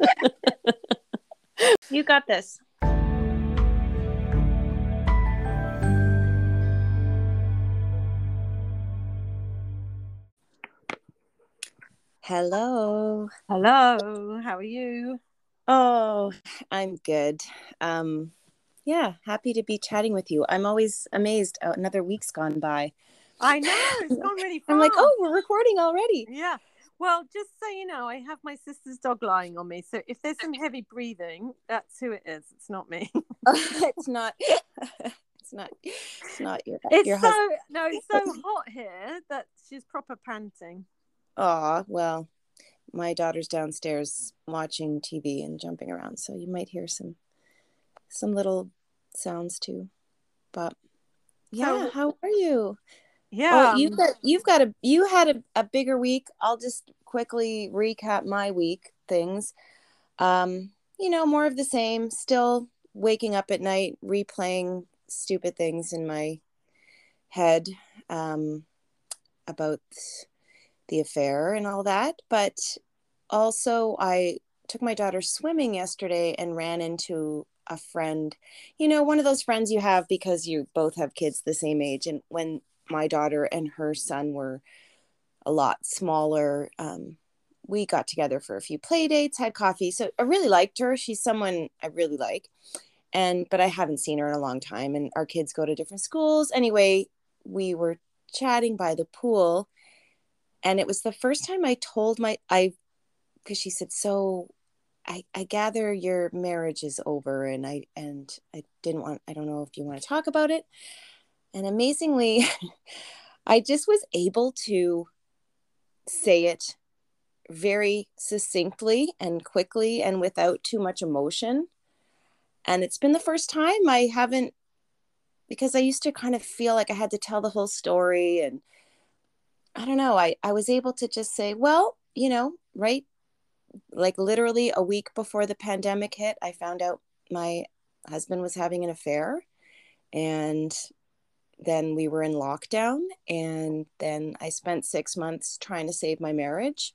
you got this. Hello. Hello. How are you? Oh, I'm good. Um, yeah, happy to be chatting with you. I'm always amazed. Oh, another week's gone by. I know it's gone really fast. I'm like, oh, we're recording already. yeah. Well, just so you know, I have my sister's dog lying on me. So if there's some heavy breathing, that's who it is. It's not me. it's not. It's not. It's not your. It's your so husband. no, it's so hot here that she's proper panting. Ah, well, my daughter's downstairs watching TV and jumping around, so you might hear some, some little sounds too. But yeah, So- how are you? Yeah. oh, you've got you've got a you had a, a bigger week. I'll just quickly recap my week things. Um, you know, more of the same. Still waking up at night, replaying stupid things in my head um, about the affair and all that. But also, I took my daughter swimming yesterday and ran into a friend. You know, one of those friends you have because you both have kids the same age. And when my daughter and her son were a lot smaller. Um, we got together for a few play dates, had coffee. So I really liked her. She's someone I really like. And but I haven't seen her in a long time and our kids go to different schools. Anyway, we were chatting by the pool and it was the first time I told my I because she said, "So I I gather your marriage is over and I and I didn't want I don't know if you want to talk about it." And amazingly, I just was able to say it very succinctly and quickly and without too much emotion. And it's been the first time I haven't, because I used to kind of feel like I had to tell the whole story. And I don't know, I, I was able to just say, well, you know, right? Like literally a week before the pandemic hit, I found out my husband was having an affair. And then we were in lockdown and then i spent six months trying to save my marriage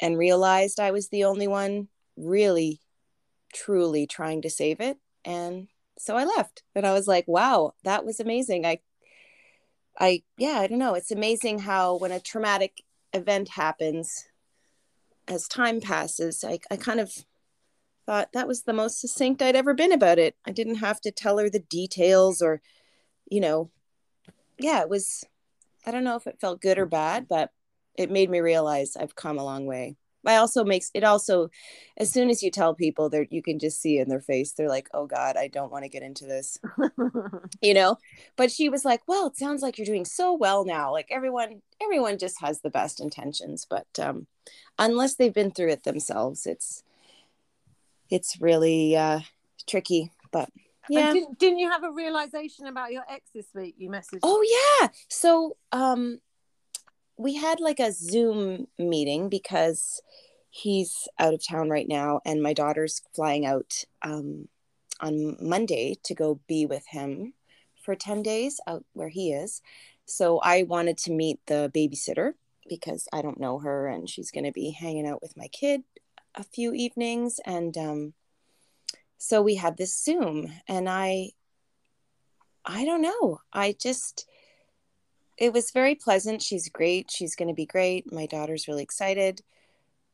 and realized i was the only one really truly trying to save it. And so i left. And i was like wow that was amazing. I i yeah i don't know. It's amazing how when a traumatic event happens as time passes i, I kind of thought that was the most succinct i'd ever been about it. I didn't have to tell her the details or you know yeah, it was, I don't know if it felt good or bad, but it made me realize I've come a long way. I also makes it also, as soon as you tell people that you can just see in their face, they're like, oh God, I don't want to get into this, you know? But she was like, well, it sounds like you're doing so well now. Like everyone, everyone just has the best intentions, but um, unless they've been through it themselves, it's, it's really uh, tricky, but yeah. didn't, didn't you have a realization about your ex this week? You messaged. Oh yeah. So um we had like a Zoom meeting because he's out of town right now and my daughter's flying out um on Monday to go be with him for 10 days out where he is. So I wanted to meet the babysitter because I don't know her and she's going to be hanging out with my kid a few evenings and um so we had this Zoom and I I don't know. I just, it was very pleasant. She's great. She's going to be great. My daughter's really excited.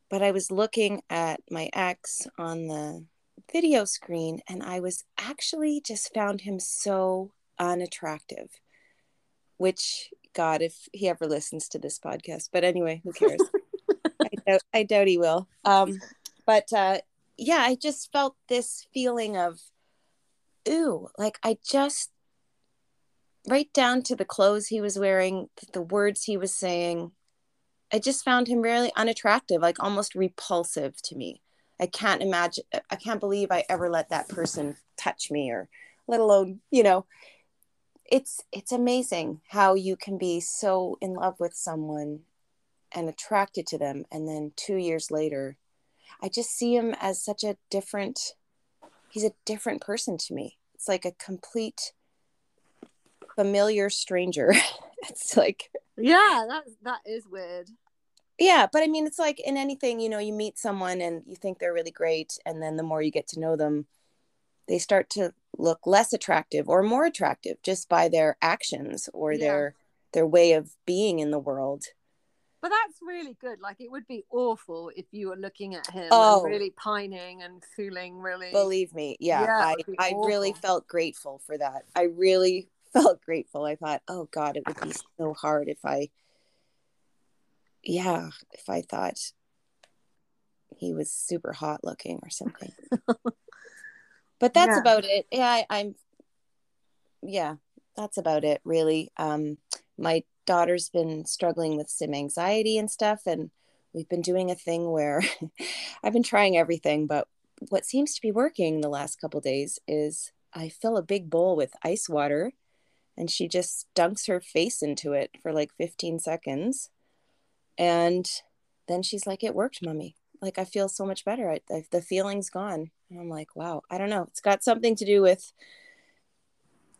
But I was looking at my ex on the video screen and I was actually just found him so unattractive, which, God, if he ever listens to this podcast. But anyway, who cares? I, doubt, I doubt he will. Um, but uh, yeah, I just felt this feeling of, ooh, like I just right down to the clothes he was wearing, the words he was saying. I just found him really unattractive, like almost repulsive to me. I can't imagine, I can't believe I ever let that person touch me or let alone, you know, it's it's amazing how you can be so in love with someone and attracted to them and then 2 years later I just see him as such a different he's a different person to me. It's like a complete familiar stranger. it's like Yeah, that that is weird. yeah but i mean it's like in anything you know you meet someone and you think they're really great and then the more you get to know them they start to look less attractive or more attractive just by their actions or Yeah. their their way of being in the world But that's really good. Like it would be awful if you were looking at him Oh. and really pining and feeling really. believe me yeah, Yeah, i i really felt grateful for that i really felt grateful i thought oh god it would be so hard if i yeah if i thought he was super hot looking or something but that's Yeah. about it yeah I, i'm yeah that's about it really um my daughter's been struggling with some anxiety and stuff and we've been doing a thing where i've been trying everything but what seems to be working the last couple days is i fill a big bowl with ice water and she just dunks her face into it for like 15 seconds and then she's like it worked mommy. Like i feel so much better. I, I, the feeling's gone. And i'm like wow i don't know. It's got something to do with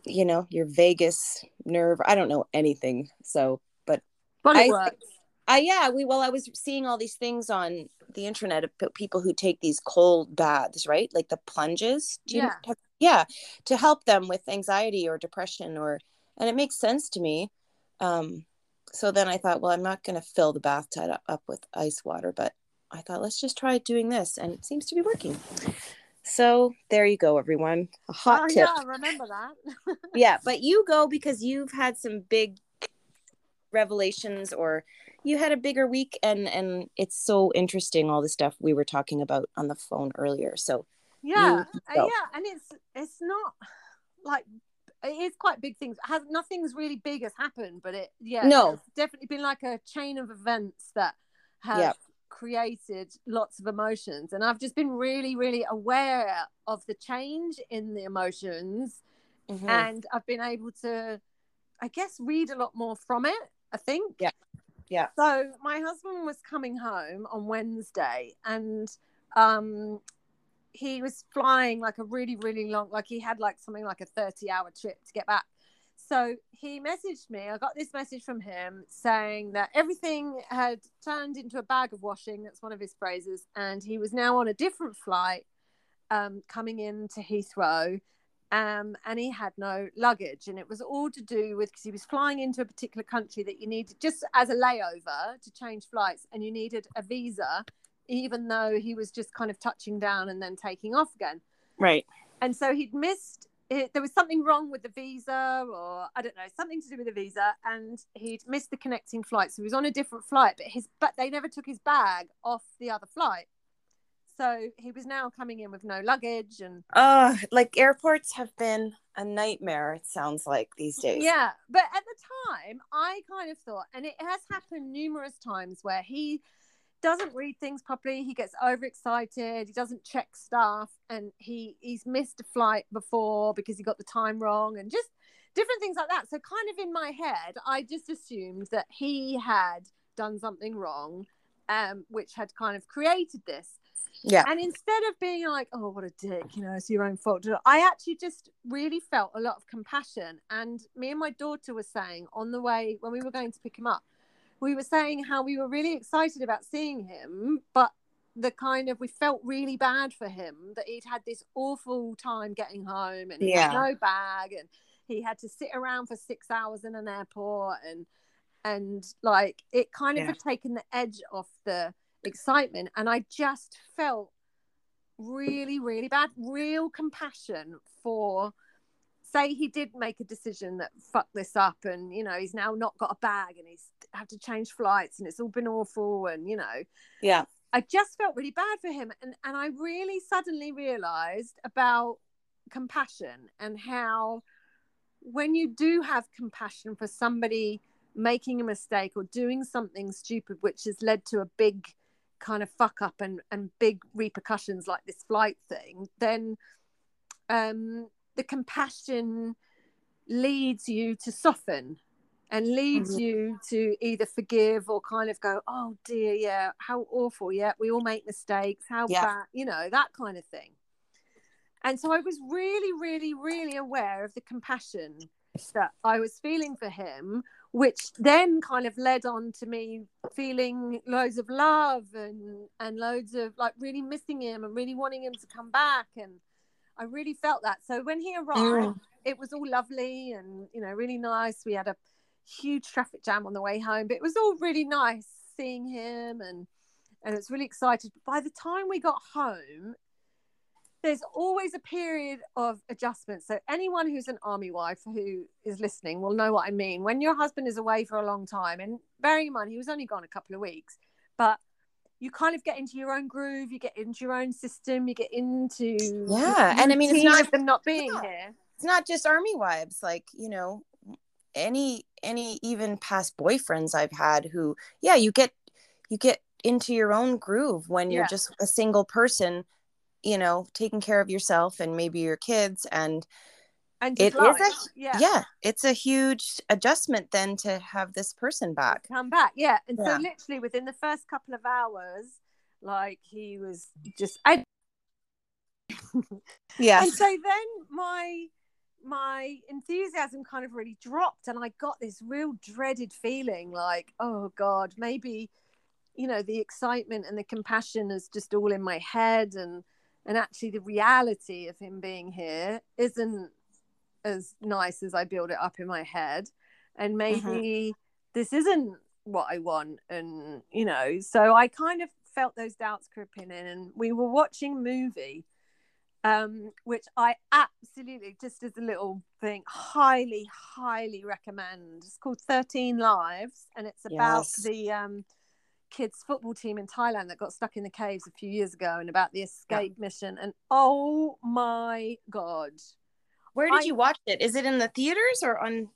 you know your vagus nerve i don't know anything so but But it I- works. I yeah, we well, I was seeing all these things on the internet of people who take these cold baths, right? Like the plunges. Do you Yeah. yeah, to help them with anxiety or depression or and it makes sense to me. Um so then I thought, well, I'm not going to fill the bathtub up with ice water, but I thought let's just try doing this and it seems to be working. So there you go, everyone. A hot oh, tip. yeah, remember that. yeah, but you go because you've had some big revelations or you had a bigger week and and it's so interesting all the stuff we were talking about on the phone earlier. So yeah, uh, yeah, and it's it's not like it is quite big things. Has nothing's really big has happened, but it yeah, No. it's definitely been like a chain of events that have Yep. Created lots of emotions, and I've just been really, really aware of the change in the emotions mhm. and I've been able to, I guess, read a lot more from it. I think. Yeah. Yeah. So my husband was coming home on Wednesday, and um, he was flying like a really, really long, like he had like something like a thirty-hour trip to get back. So he messaged me. I got this message from him saying that everything had turned into a bag of washing. That's one of his phrases, and he was now on a different flight um, coming into Heathrow um, and he had no luggage. And it was all to do with because he was flying into a particular country that you needed just as a layover to change flights, and you needed a visa, even though he was just kind of touching down and then taking off again. right. And so he'd missed. It, there was something wrong with the visa, or I don't know, something to do with the visa, and he'd missed the connecting flight. So he was on a different flight, but his but they never took his bag off the other flight. So he was now coming in with no luggage and Uh like airports have been a nightmare it sounds like these days. Yeah, but at the time, I kind of thought, and it has happened numerous times where he doesn't read things properly. He gets overexcited. He doesn't check stuff, and he he's missed a flight before because he got the time wrong, and just different things like that. So, kind of in my head, I just assumed that he had done something wrong, um, which had kind of created this. Yeah. And instead of being like, oh, what a dick, you know, it's your own fault, I actually just really felt a lot of compassion. And me and my daughter were saying on the way when we were going to pick him up, we were saying how we were really excited about seeing him, but the kind of we felt really bad for him that he'd had this awful time getting home and he had Yeah. no bag and he had to sit around for six hours in an airport and and like it kind of Yeah. had taken the edge off the excitement and i just felt really really bad real compassion for say he did make a decision that fucked this up and you know he's now not got a bag and he's had to change flights and it's all been awful and you know Yeah. i just felt really bad for him and and i really suddenly realized about compassion and how when you do have compassion for somebody making a mistake or doing something stupid which has led to a big kind of fuck up and and big repercussions like this flight thing then um the compassion leads you to soften and leads Mhm. you to either forgive or kind of go oh dear yeah how awful yeah we all make mistakes how Yeah. bad you know that kind of thing and so i was really really really aware of the compassion that i was feeling for him which then kind of led on to me feeling loads of love and and loads of like really missing him and really wanting him to come back and I really felt that. So when he arrived, mm. it was all lovely and you know really nice. We had a huge traffic jam on the way home, but it was all really nice seeing him and and it's really excited. But by the time we got home, there's always a period of adjustment. So anyone who's an army wife who is listening will know what I mean. When your husband is away for a long time, and bearing in mind he was only gone a couple of weeks, but you kind of get into your own groove, you get into your own system, you get into yeah. And I mean, it's not them not being yeah. here. It's not just army wives, like you know, any any even past boyfriends I've had who, yeah, you get you get into your own groove when you're yeah. just a single person you know taking care of yourself and maybe your kids and and it is a, yeah. yeah it's a huge adjustment then to have this person back come back yeah and yeah. so literally within the first couple of hours like he was just I yeah and so then my my enthusiasm kind of really dropped and i got this real dreaded feeling like oh god maybe you know the excitement and the compassion is just all in my head and and actually the reality of him being here isn't as nice as I build it up in my head and maybe mm-hmm. this isn't what I want and you know so I kind of felt those doubts creeping in and we were watching movie um which I absolutely just as a little thing highly highly recommend it's called 13 lives and it's about yes. the um kids football team in Thailand that got stuck in the caves a few years ago and about the escape yeah. mission. And oh my God. Where did you watch it? Is it in the theaters or on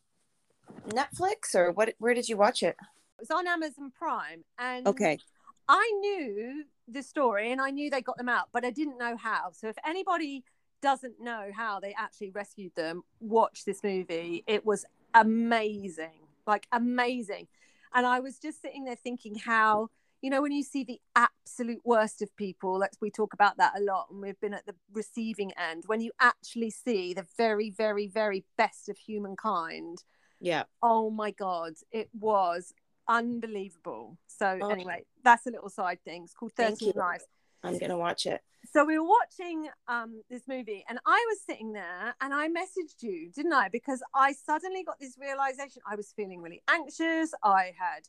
Netflix or what where did you watch it? It was on Amazon Prime and Okay. I knew the story and I knew they got them out, but I didn't know how. So if anybody doesn't know how they actually rescued them, watch this movie. It was amazing. Like amazing and I was just sitting there thinking how, you know, when you see the absolute worst of people, let's we talk about that a lot, and we've been at the receiving end, when you actually see the very, very, very best of humankind. Yeah. Oh my God. It was unbelievable. So oh. anyway, that's a little side thing. It's called 13 Lives. I'm gonna watch it. So we were watching um, this movie, and I was sitting there, and I messaged you, didn't I? Because I suddenly got this realization. I was feeling really anxious. I had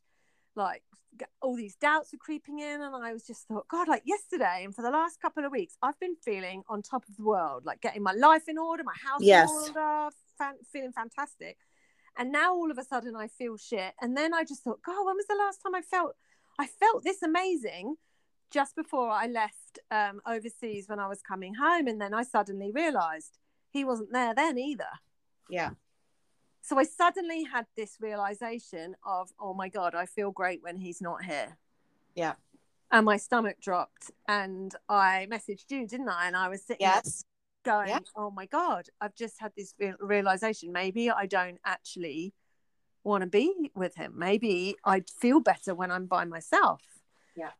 like all these doubts were creeping in, and I was just thought, God, like yesterday, and for the last couple of weeks, I've been feeling on top of the world, like getting my life in order, my house yes. in order, fan- feeling fantastic. And now all of a sudden, I feel shit. And then I just thought, God, when was the last time I felt I felt this amazing? just before I left um, overseas when I was coming home. And then I suddenly realized he wasn't there then either. Yeah. So I suddenly had this realization of, oh my God, I feel great when he's not here. Yeah. And my stomach dropped. And I messaged you, didn't I? And I was sitting yes. going, yeah. oh my God, I've just had this realization. Maybe I don't actually want to be with him. Maybe I'd feel better when I'm by myself. Yeah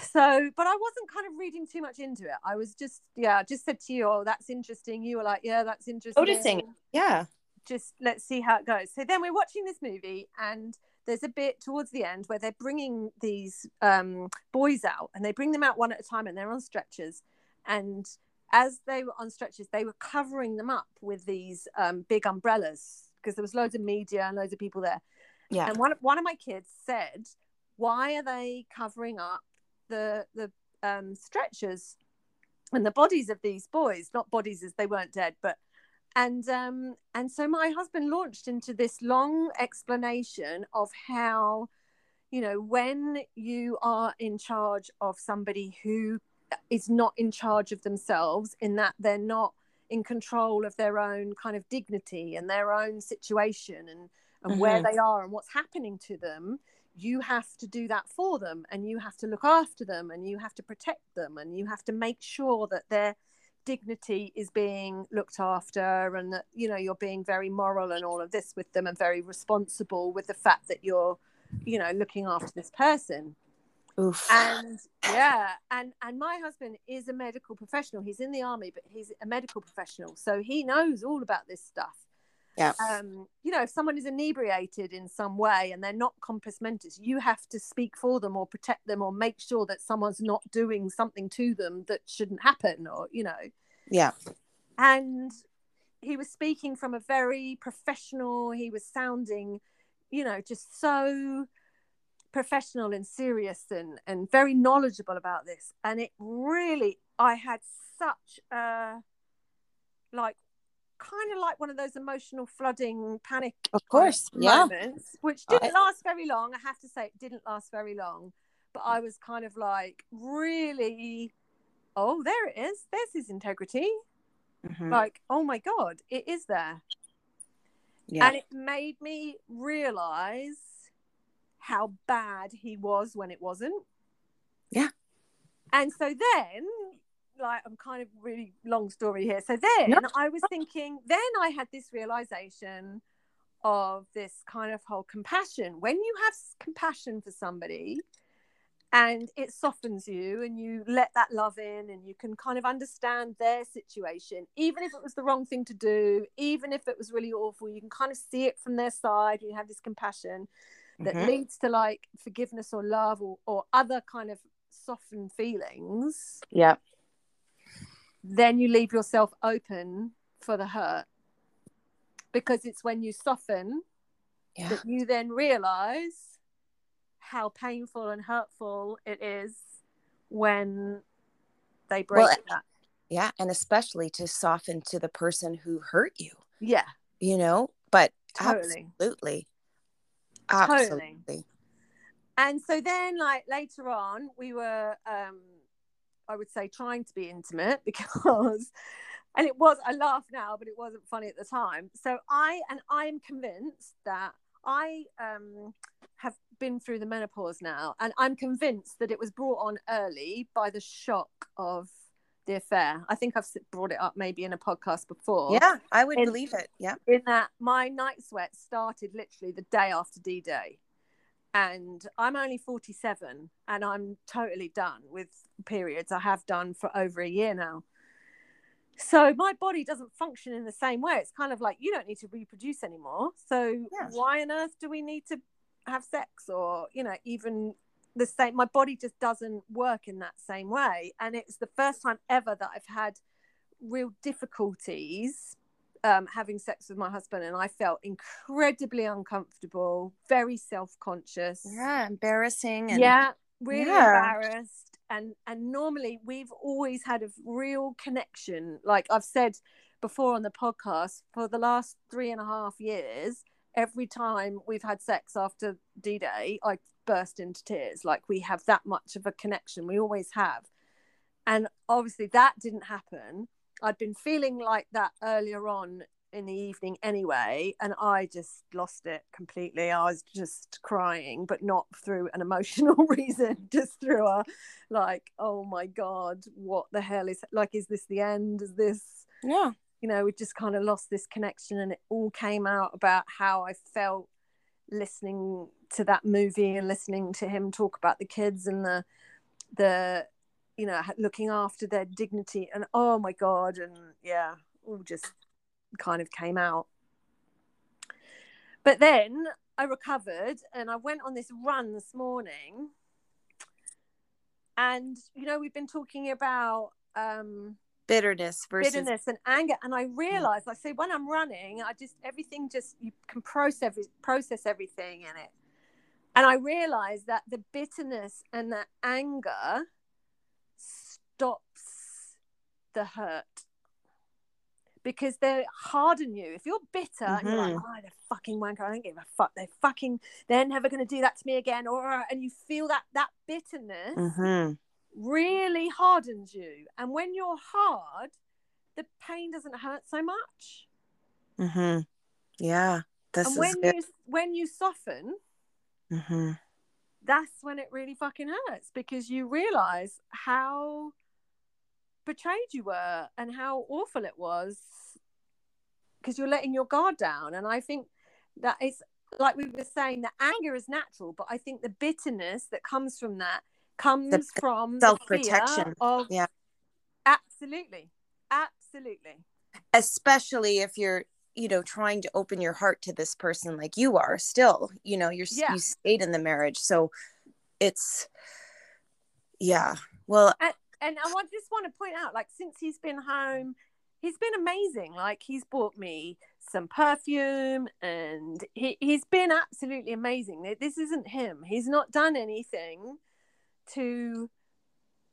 so but i wasn't kind of reading too much into it i was just yeah just said to you oh that's interesting you were like yeah that's interesting noticing yeah just let's see how it goes. So then we're watching this movie and there's a bit towards the end where they're bringing these um, boys out and they bring them out one at a time and they're on stretchers. And as they were on stretchers they were covering them up with these um, big umbrellas because there was loads of media and loads of people there. Yeah. And one, one of my kids said why are they covering up the the um, stretchers and the bodies of these boys, not bodies as they weren't dead, but and um, and so my husband launched into this long explanation of how you know when you are in charge of somebody who is not in charge of themselves in that they're not in control of their own kind of dignity and their own situation and and mm-hmm. where they are and what's happening to them you have to do that for them and you have to look after them and you have to protect them and you have to make sure that their dignity is being looked after and that you know you're being very moral and all of this with them and very responsible with the fact that you're you know looking after this person. Oof. and yeah and and my husband is a medical professional. He's in the army but he's a medical professional. So he knows all about this stuff Yeah. Um, you know, if someone is inebriated in some way and they're not compos mentis, you have to speak for them or protect them or make sure that someone's not doing something to them that shouldn't happen or, you know. Yeah. And he was speaking from a very professional, he was sounding, you know, just so professional and serious and, and very knowledgeable about this. And it really, I had such a, like, kind of like one of those emotional flooding panic Of course. Yeah. moments, which didn't I- last very long. I have to say, it didn't last very long. But I was kind of like, really, oh, there it is. There's his integrity. Mhm. Like, oh my God, it is there. Yeah. And it made me realize how bad he was when it wasn't. Yeah. And so then, like, I'm kind of really long story here. So then No. I was thinking, then I had this realization of this kind of whole compassion. When you have compassion for somebody, and it softens you and you let that love in and you can kind of understand their situation even if it was the wrong thing to do even if it was really awful you can kind of see it from their side you have this compassion that Mhm. leads to like forgiveness or love or, or other kind of softened feelings Yeah. Then you leave yourself open for the hurt because it's when you soften Yeah. that you then realize how painful and hurtful it is when they break Well, that. Yeah. And especially to soften to the person who hurt you, Yeah, you know? But totally. absolutely. Totally. Absolutely. And so then, like later on, we were, um, I would say, trying to be intimate because, and it was, I laugh now, but it wasn't funny at the time. So I, and I'm convinced that I um, have been through the menopause now, and I'm convinced that it was brought on early by the shock of the affair. I think I've brought it up maybe in a podcast before. Yeah. I would And- believe it. Yeah. in that my night sweat started literally the day after D Day. And I'm only 47 and I'm totally done with periods. I have done for over a year now. So my body doesn't function in the same way. It's kind of like you don't need to reproduce anymore. So Yeah. why on earth do we need to have sex or, you know, even the same? My body just doesn't work in that same way. And it's the first time ever that I've had real difficulties um, having sex with my husband, and I felt incredibly uncomfortable, very self conscious. Yeah. Embarrassing. And yeah, really Yeah. embarrassed. And and normally we've always had a real connection. Like I've said before on the podcast, for the last three and a half years, every time we've had sex after D Day, I burst into tears. Like we have that much of a connection. We always have. And obviously that didn't happen. I'd been feeling like that earlier on in the evening anyway, and I just lost it completely. I was just crying, but not through an emotional reason, just through a like, oh my God, what the hell is like, is this the end? Is this yeah. you know, we just kind of lost this connection, and it all came out about how I felt listening to that movie and listening to him talk about the kids and the the you know looking after their dignity and oh my god and yeah all just kind of came out. But then i recovered and i went on this run this morning. And you know we've been talking about um Bitterness versus. bitterness and anger. And i realized i say when i'm running i just everything just you can process every, process everything in it. And i realized that the bitterness and the anger stops the hurt because they harden you if you're bitter and you're like Mhm. oh they're fucking wanker i don't give a fuck They're fucking they're never going to do that to me again or and you feel that that bitterness Mhm. really hardens you. And when you're hard, the pain doesn't hurt so much. Mhm. Yeah. This and is when good. you when you soften, Mhm. that's when it really fucking hurts because you realize how betrayed you were and how awful it was because you're letting your guard down. And I think that it's like we were saying, the anger is natural, but I think the bitterness that comes from that comes from the fear self-protection. Of Yeah. absolutely, absolutely. especially if you're you know trying to open your heart to this person like you are still you know you're Yeah. you stayed in the marriage so it's yeah well and I just want to point out, like, since he's been home, he's been amazing. Like, he's bought me some perfume and he, he's been absolutely amazing. This isn't him. He's not done anything to,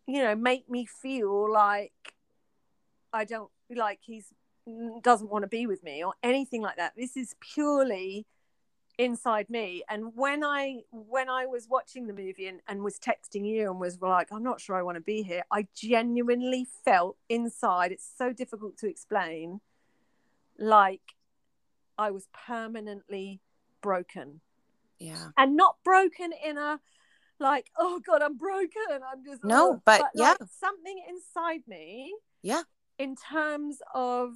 you know, make me feel like I don't, like, he's doesn't want to be with me or anything like that. This is purely inside me and when i when i was watching the movie and, and was texting you and was like i'm not sure i want to be here i genuinely felt inside it's so difficult to explain like i was permanently broken yeah and not broken in a like oh god i'm broken i'm just No, oh, but yeah. like something inside me Yeah. in terms of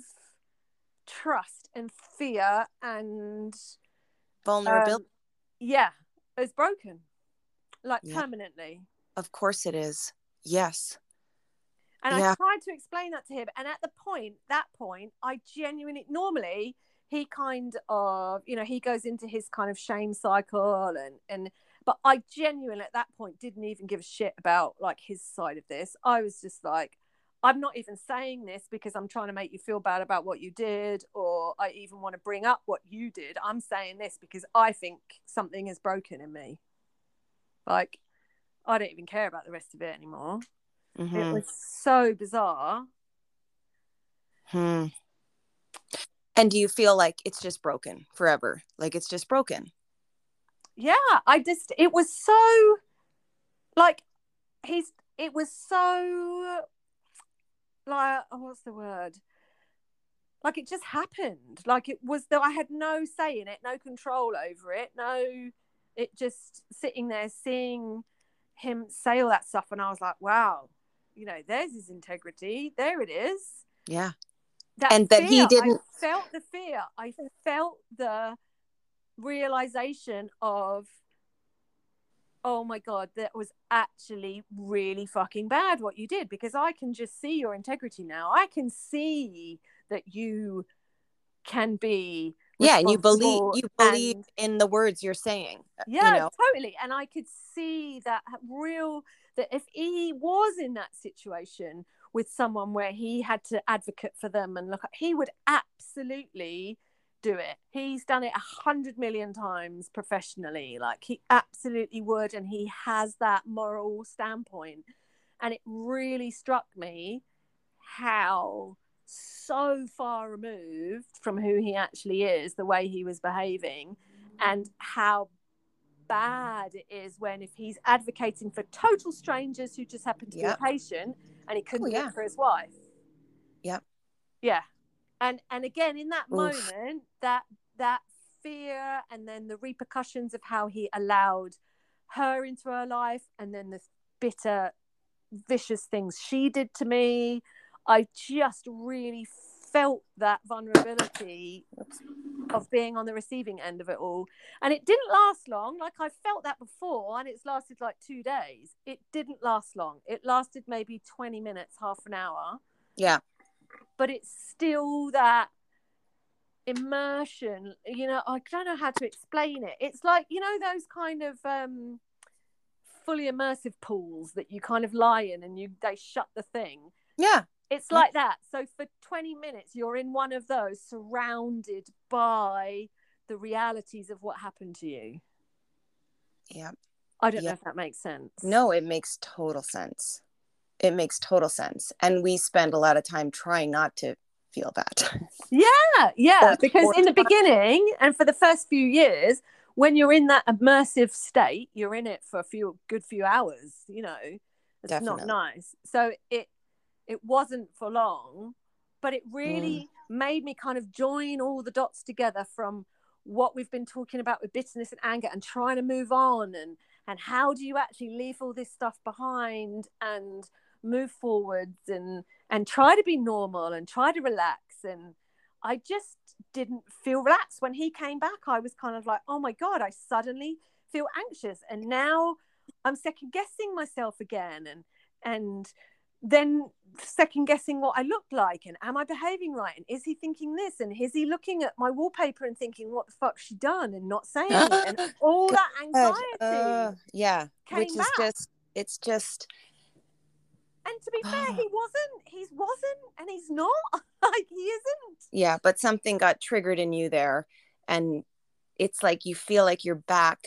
trust and fear and vulnerability um, yeah, it's broken, like Yeah. permanently. of course it is yes And Yeah. I tried to explain that to him. And at the point, that point, I genuinely, normally he kind of, you know, he goes into his kind of shame cycle and, and, but I genuinely at that point didn't even give a shit about like his side of this. I was just like, I'm not even saying this because I'm trying to make you feel bad about what you did, or I even want to bring up what you did. I'm saying this because I think something is broken in me. Like, I don't even care about the rest of it anymore. It Mhm. was so bizarre. Hmm. and do you feel like it's just broken forever like it's just broken Yeah, I just it was so like he's it was so like oh, what's the word? Like it just happened. Like it was that I had no say in it, no control over it, no it just sitting there seeing him say all that stuff and I was like, wow, you know, there's his integrity. There it is. yeah that And that he didn't- I felt the fear. I felt the realization of, oh my god, that was actually really fucking bad what you did because I can just see your integrity now. I can see that you can be yeah and you believe you believe and- in the words you're saying uh, yeah you know totally and i could see that real that if he was in that situation with someone where he had to advocate for them and look he would absolutely do it he's done it a hundred million times professionally like he absolutely would and he has that moral standpoint and it really struck me how so far removed from who he actually is the way he was behaving and how bad it is when if he's advocating for total strangers who just happen to Yeah. be a patient and he oh, couldn't Oh, yeah. for his wife. Yep. Yeah. And and again in that Oof. moment that that fear and then the repercussions of how he allowed her into her life and then the bitter vicious things she did to me I just really felt that vulnerability of being on the receiving end of it all. And it didn't last long. Like I felt that before, and it's lasted like two days. It didn't last long. It lasted maybe 20 minutes, half an hour. Yeah. But it's still that immersion. You know, I don't know how to explain it. It's like, you know, those kind of um fully immersive pools that you kind of lie in and you they shut the thing. yeah It's like that. So for 20 minutes, you're in one of those surrounded by the realities of what happened to you. yeah I don't Yeah. know if that makes sense. no it makes total sense it makes total sense and we spend a lot of time trying not to feel that Yeah, yeah. Because in the beginning and for the first few years, when you're in that immersive state, you're in it for a few good few hours, you know. It's Definitely. not nice. So it it wasn't for long, but it really mm. made me kind of join all the dots together from what we've been talking about with bitterness and anger and trying to move on and and how do you actually leave all this stuff behind and move forwards and and try to be normal and try to relax. And I just didn't feel relaxed. When he came back. I was kind of like, oh my God, I suddenly feel anxious. And now I'm second guessing myself again. And and then second guessing what I look like and am I behaving right? And is he thinking this? And is he looking at my wallpaper and thinking what the fuck she done? And not saying it. And all that anxiety Uh, yeah, which is back. just it's just and to be fair he wasn't he wasn't and he's not like he isn't yeah, but something got triggered in you there, and it's like you feel like you're back,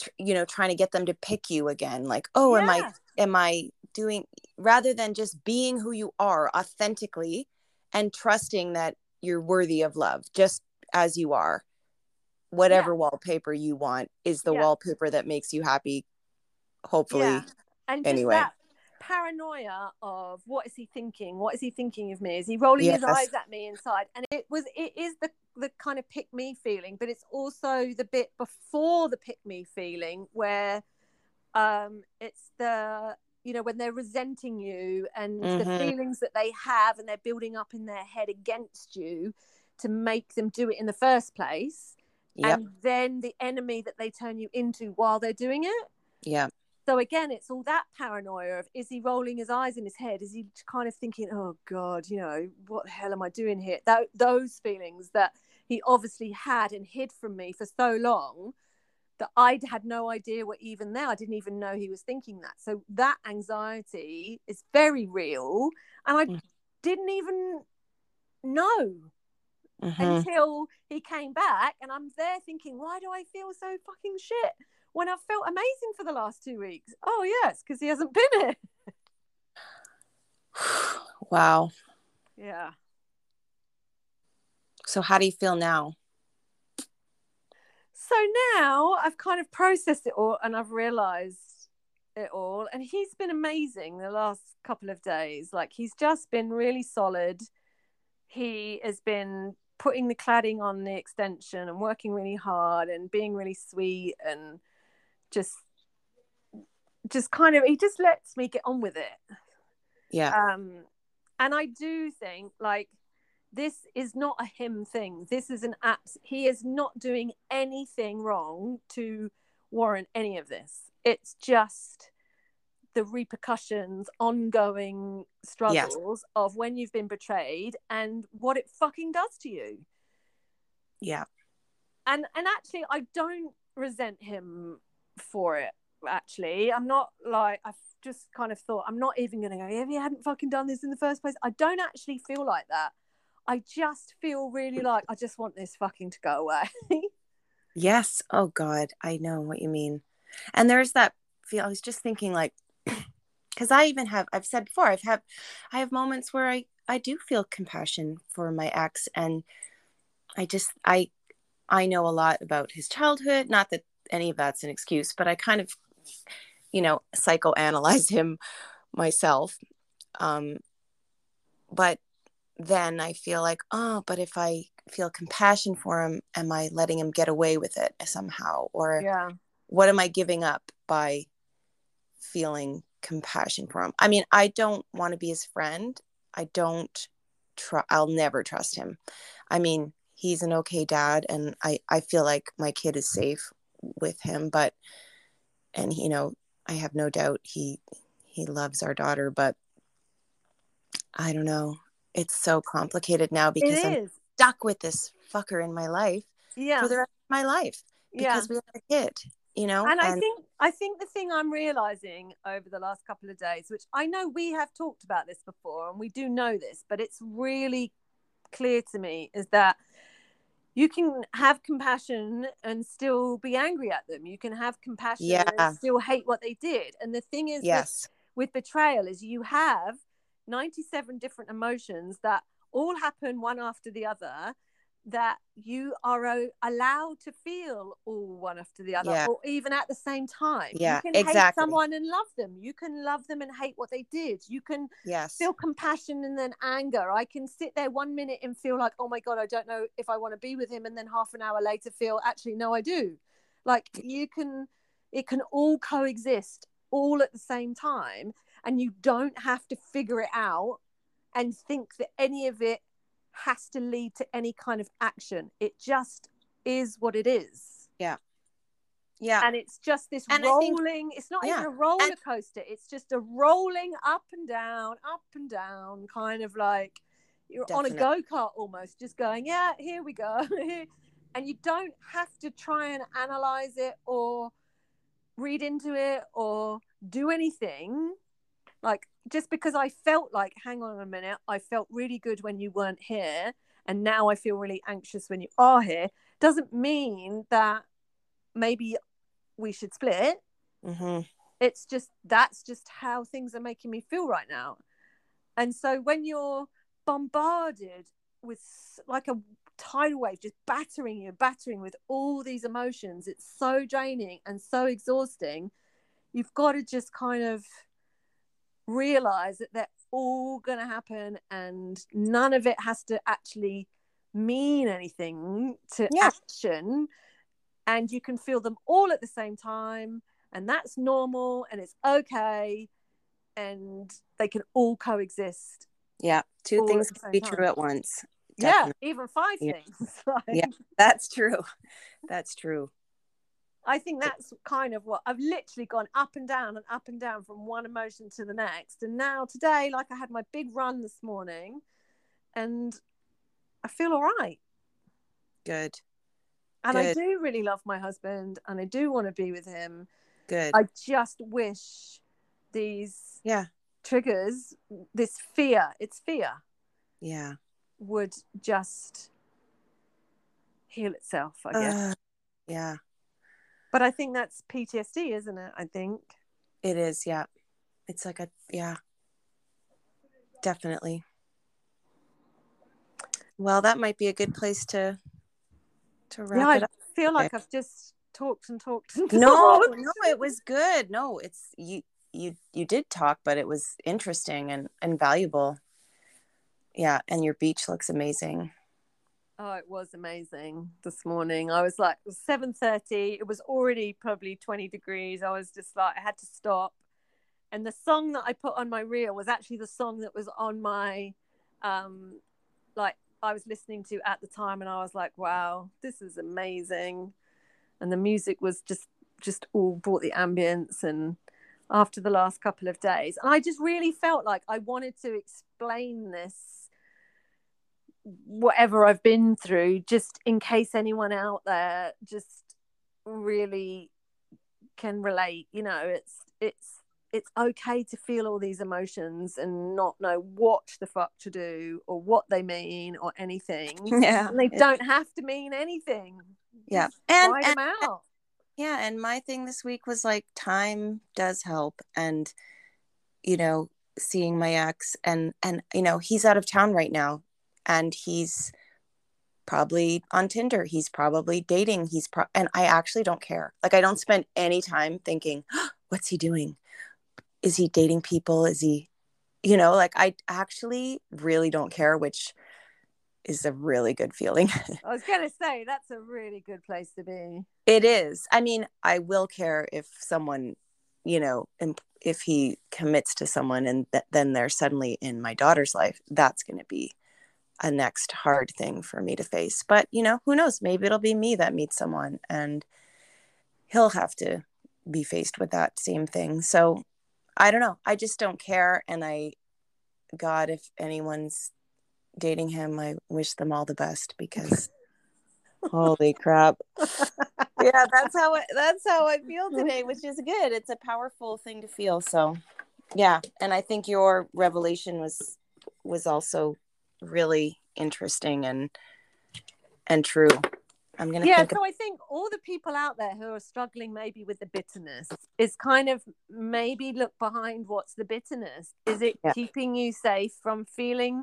tr- you know, trying to get them to pick you again. Like, oh, am I am I doing rather than just being who you are authentically and trusting that you're worthy of love just as you are. Whatever wallpaper you want is the Yeah. wallpaper that makes you happy. Hopefully, Yeah. and Anyway. that paranoia of what is he thinking? What is he thinking of me? Is he rolling his eyes at me inside? And it was it is the the kind of pick me feeling but it's also the bit before the pick me feeling where um it's the you know when they're resenting you and the Mhm. feelings that they have and they're building up in their head against you to make them do it in the first place yep, and then the enemy that they turn you into while they're doing it. Yeah, so again, it's all that paranoia of is he rolling his eyes in his head? Is he kind of thinking, oh God, you know, what the hell am I doing here? That, those feelings that he obviously had and hid from me for so long that I had no idea were even there. I didn't even know he was thinking that. So that anxiety is very real. And I Mm. didn't even know mhm. until he came back and I'm there thinking, why do I feel so fucking shit when I've felt amazing for the last two weeks? Oh yes, because he hasn't been here. wow. Yeah. So, how do you feel now? So now I've kind of processed it all and I've realized it all. And he's been amazing the last couple of days. Like he's just been really solid. He has been putting the cladding on the extension and working really hard and being really sweet and just just kind of he just lets me get on with it. Yeah, um and i do think like this is not a him thing. This is an apps he is not doing anything wrong to warrant any of this. It's just the repercussions ongoing struggles of when you've been betrayed and what it fucking does to you. Yeah, and and actually i don't resent him for it actually i'm not like i've just kind of thought i'm not even gonna go if you hadn't fucking done this in the first place i don't actually feel like that i just feel really like i just want this fucking to go away yes. Oh, God, I know what you mean. And there's that feel. I was just thinking, like, because I even have, I've said before, I've had, I have moments where I, I do feel compassion for my ex, and I just, I, I know a lot about his childhood. Not that any of that's an excuse, but I kind of, you know, psychoanalyze him myself. Um, but then I feel like, oh, but if I feel compassion for him, am I letting him get away with it somehow? Or yeah what am I giving up by feeling compassion for him? I mean, I don't want to be his friend. I don't try, I'll never trust him. I mean, he's an okay dad, and I, I feel like my kid is safe with him, but, and, you know, I have no doubt he, he loves our daughter, but I don't know. It's so complicated now because I'm stuck with this fucker in my life yeah for the rest of my life yeah because we have a kid, you know? and I think I think the thing I'm realizing over the last couple of days, which I know we have talked about this before and we do know this, but it's really clear to me is that you can have compassion and still be angry at them. You can have compassion Yeah. and still hate what they did. And the thing is with, with betrayal is you have 97 different emotions that all happen one after the other that you are o- allowed to feel all one after the other Yeah. or even at the same time. Yeah, you can hate someone and love them. You can love them and hate what they did. You can yes, feel compassion and then anger. I can sit there one minute and feel like oh my god i don't know if i want to be with him and then half an hour later feel actually no i do. Like you can it can all coexist all at the same time and you don't have to figure it out and think that any of it has to lead to any kind of action. It just is what it is. Yeah. Yeah. And it's just this And I think- rolling it's not even a roller and- coaster it's just a rolling up and down up and down kind of like you're on a go-kart almost just going yeah here we go. And you don't have to try and analyze it or read into it or do anything like just because i felt like hang on a minute i felt really good when you weren't here and now i feel really anxious when you are here doesn't mean that maybe we should split. Hmm it's just that's just how things are making me feel right now. And so when you're bombarded with like a tidal wave just battering you battering with all these emotions it's so draining and so exhausting you've got to just kind of realize that they're all going to happen and none of it has to actually mean anything to Yeah. action and you can feel them all at the same time and that's normal and it's okay and they can all coexist Yeah. Two things can be time. true at once. yeah even five Yeah. things like, Yeah. That's true. That's true. I think that's kind of what i've literally gone up and down and up and down from one emotion to the next and now today like i had my big run this morning and i feel all right Good. and i do really love my husband and i do want to be with him Good. i just wish these yeah. triggers this fear it's fear Yeah. would just heal itself i guess Uh, yeah. But i think that's ptsd isn't it i think It is. Yeah. It's like a, yeah. Definitely. Well, that might be a good place to to wrap yeah it i feel like i've just talked and talked and No, talked. no, it was good. No, it's you you you did talk, but it was interesting and and valuable. Yeah, and your beach looks amazing. Oh, it was amazing this morning. I was like, it was 7.30. It was already probably 20 degrees. I was just like, I had to stop. And the song that I put on my reel was actually the song that was on my, um, like, I was listening to at the time. And I was like, wow, this is amazing. And the music was just, just all brought the ambience. And after the last couple of days, and I just really felt like I wanted to explain this whatever I've been through, just in case anyone out there just really can relate. You know, it's it's it's okay to feel all these emotions and not know what the fuck to do or what they mean or anything. Yeah. And they don't have to mean anything. Yeah. Just And- out. Yeah, and my thing this week was like time does help and you know, seeing my ex and and you know, he's out of town right now and he's probably on Tinder. He's probably dating. He's pro- and I actually don't care. Like I don't spend any time thinking, what's he doing? Is he dating people? Is he you know, like I actually really don't care, which is a really good feeling. I was gonna say that's a really good place to be. It is. I mean, I will care if someone, you know, imp- if he commits to someone and th- then they're suddenly in my daughter's life. That's going to be a next hard thing for me to face. But, you know, who knows? Maybe it'll be me that meets someone and he'll have to be faced with that same thing. So I don't know. I just don't care. And I, God, if anyone's dating him, I wish them all the best because holy crap yeah that's how I, that's how i feel today which is good it's a powerful thing to feel so yeah and i think your revelation was was also really interesting and and true. I'm gonna yeah think so i think all the people out there who are struggling maybe with the bitterness is kind of maybe look behind what's the bitterness. Is it Yeah. keeping you safe from feeling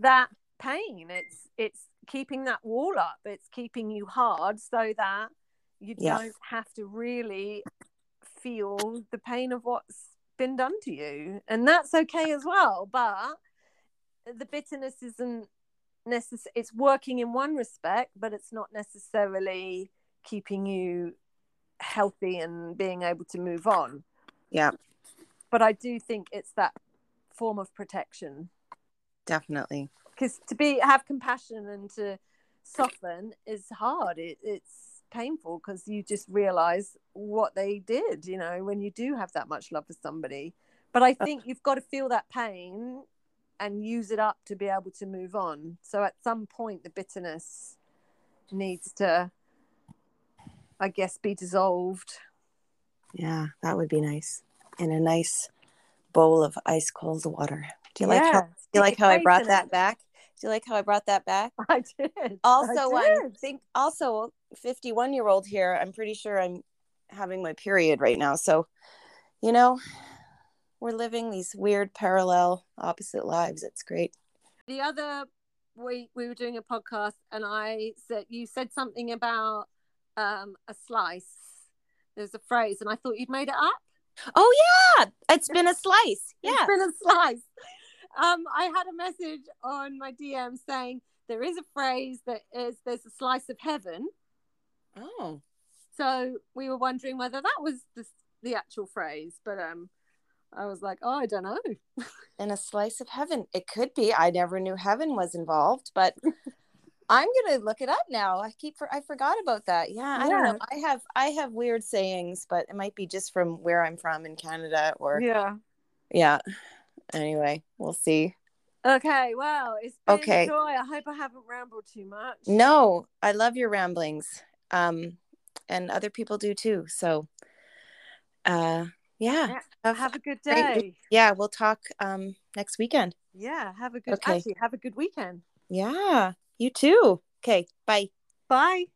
that pain? It's it's keeping that wall up. It's keeping you hard so that you Yeah. don't have to really feel the pain of what's been done to you. And that's okay as well but the bitterness isn't necessary it's working in one respect but it's not necessarily keeping you healthy and being able to move on. Yeah. But i do think it's that form of protection. Definitely. Because to be have compassion and to soften is hard. It, it's painful because you just realize what they did, you know, when you do have that much love for somebody. But I think you've got to feel that pain and use it up to be able to move on. So at some point, the bitterness needs to, I guess, be dissolved. Yeah, that would be nice. In a nice bowl of ice cold water. Do you like Yeah, how do you like how I brought that back? Do you like how I brought that back? I did. Also, I I think also 51 year old here. I'm pretty sure I'm having my period right now. So, you know, we're living these weird parallel opposite lives. It's great. the other week we were doing a podcast and I said you said something about um, a slice. There's a phrase, and I thought you'd made it up. Oh yeah, it's been a slice. Yeah. It's been a slice. Um, I had a message on my DM saying there is a phrase that is there's a slice of heaven. Oh. So we were wondering whether that was the, the actual phrase, but um, I was like, oh, I don't know. And a slice of heaven. It could be. I never knew heaven was involved, but I'm gonna look it up now. I keep for I forgot about that. Yeah, I don't know. I have I have weird sayings, but it might be just from where I'm from in Canada or Yeah. yeah. Anyway, we'll see. Okay. Well, it's been Okay. a joy. I hope I haven't rambled too much. No, I love your ramblings. Um and other people do too. So uh yeah. Yeah, Have- Have a good great day. yeah, we'll talk um next weekend. Yeah. Have a good. Okay. Actually, have a good weekend. Yeah. You too. Okay, bye. Bye.